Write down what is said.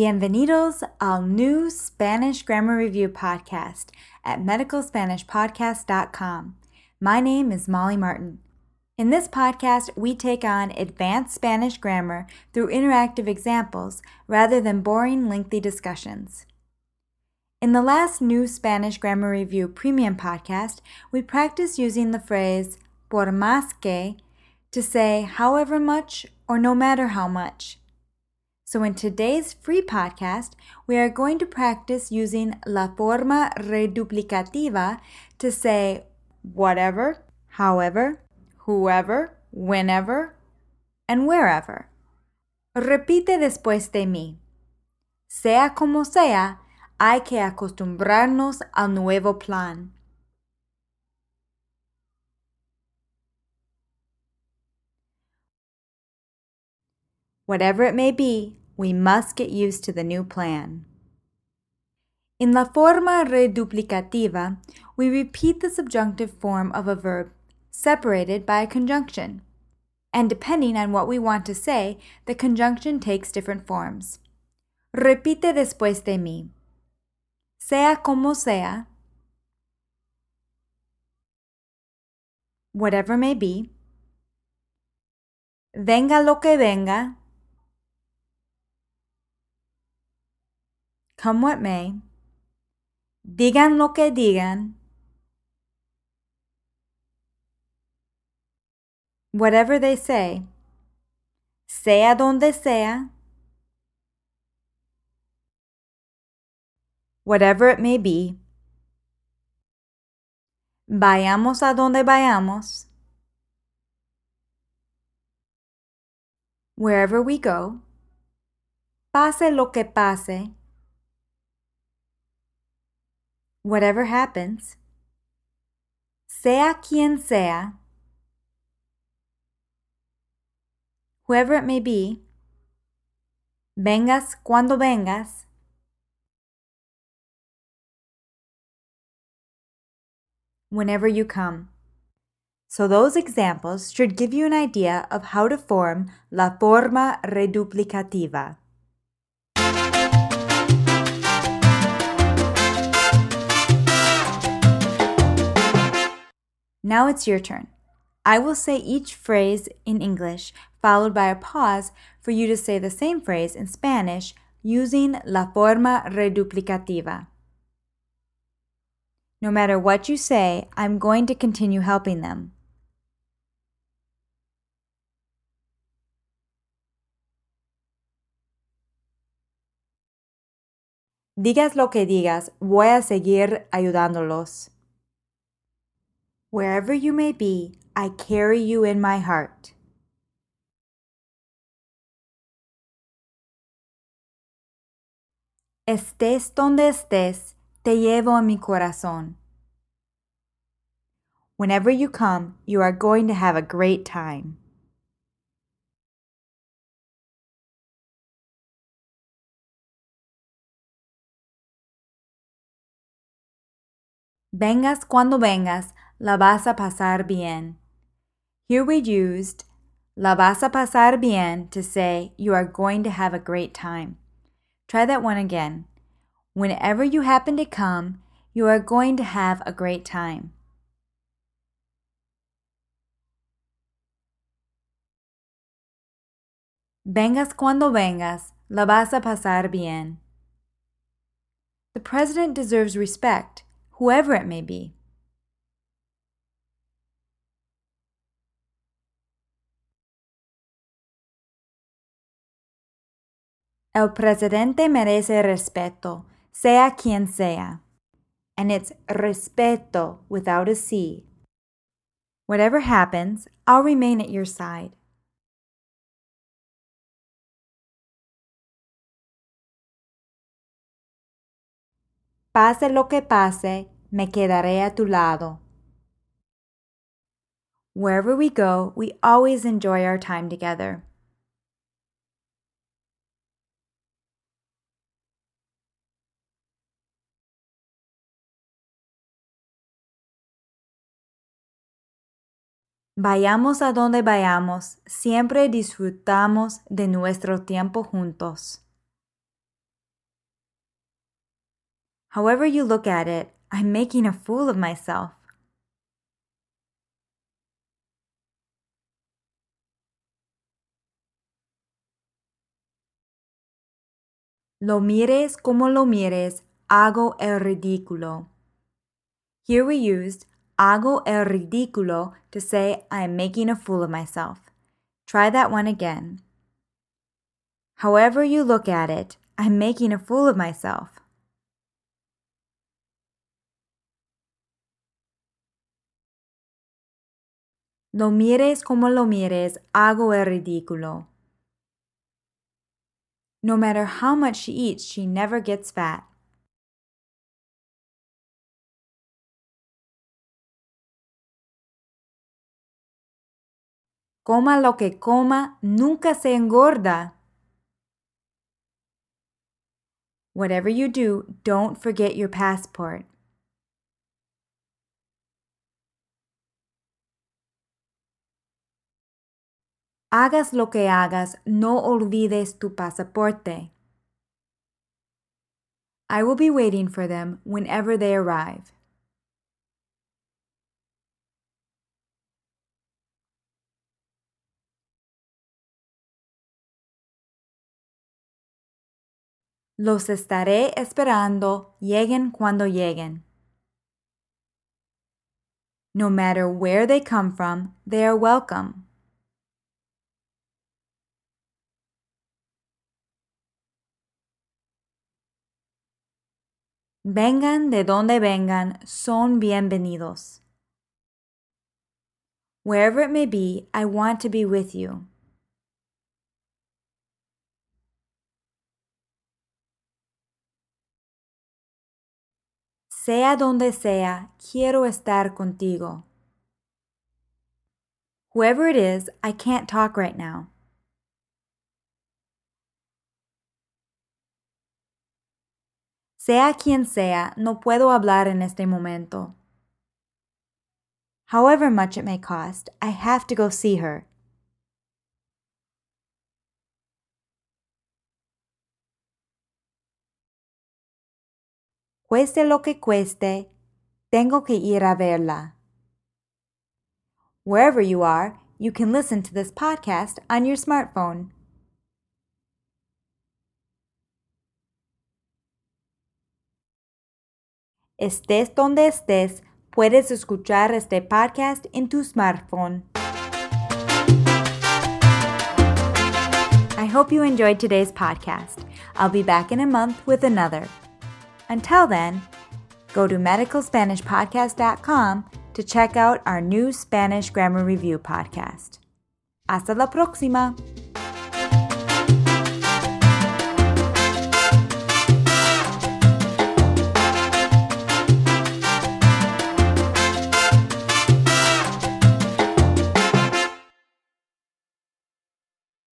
Bienvenidos al new Spanish Grammar Review podcast at medicalspanishpodcast.com. My name is Molly Martin. In this podcast, we take on advanced Spanish grammar through interactive examples rather than boring, lengthy discussions. In the last new Spanish Grammar Review premium podcast, we practiced using the phrase por más que to say however much or no matter how much. So, in today's free podcast, we are going to practice using la forma reduplicativa to say whatever, however, whoever, whenever, and wherever. Repite después de mí. Sea como sea, hay que acostumbrarnos al nuevo plan. Whatever it may be, we must get used to the new plan. In la forma reduplicativa, we repeat the subjunctive form of a verb separated by a conjunction. And depending on what we want to say, the conjunction takes different forms. Repite después de mí. Sea como sea, whatever may be, venga lo que venga, come what may, digan lo que digan, whatever they say, sea donde sea, whatever it may be, vayamos a donde vayamos, wherever we go, pase lo que pase, whatever happens, sea quien sea, whoever it may be, vengas cuando vengas, whenever you come. So those examples should give you an idea of how to form la forma reduplicativa. Now it's your turn. I will say each phrase in English, followed by a pause for you to say the same phrase in Spanish using la forma reduplicativa. No matter what you say, I'm going to continue helping them. Digas lo que digas, voy a seguir ayudándolos. Wherever you may be, I carry you in my heart. Estés donde estés, te llevo en mi corazón. Whenever you come, you are going to have a great time. Vengas cuando vengas, la vas a pasar bien. Here we used la vas a pasar bien to say you are going to have a great time. Try that one again. Whenever you happen to come, you are going to have a great time. Vengas cuando vengas, la vas a pasar bien. The president deserves respect, whoever it may be. El presidente merece respeto, sea quien sea. And it's respeto without a C. Whatever happens, I'll remain at your side. Pase lo que pase, me quedaré a tu lado. Wherever we go, we always enjoy our time together. Vayamos a donde vayamos, siempre disfrutamos de nuestro tiempo juntos. However you look at it, I'm making a fool of myself. Lo mires como lo mires, hago el ridículo. Here we used hago el ridículo to say I am making a fool of myself. Try that one again. However you look at it, I'm making a fool of myself. Lo mires como lo mires, hago el ridículo. No matter how much she eats, she never gets fat. Coma lo que coma, nunca se engorda. Whatever you do, don't forget your passport. Hagas lo que hagas, no olvides tu pasaporte. I will be waiting for them whenever they arrive. Los estaré esperando, lleguen cuando lleguen. No matter where they come from, they are welcome. Vengan de donde vengan, son bienvenidos. Wherever it may be, I want to be with you. Sea donde sea, quiero estar contigo. Whoever it is, I can't talk right now. Sea quien sea, no puedo hablar en este momento. However much it may cost, I have to go see her. Cueste lo que cueste, tengo que ir a verla. Wherever you are, you can listen to this podcast on your smartphone. Estés donde estés, puedes escuchar este podcast en tu smartphone. I hope you enjoyed today's podcast. I'll be back in a month with another. Until then, go to medicalspanishpodcast.com to check out our new Spanish Grammar Review podcast. Hasta la próxima!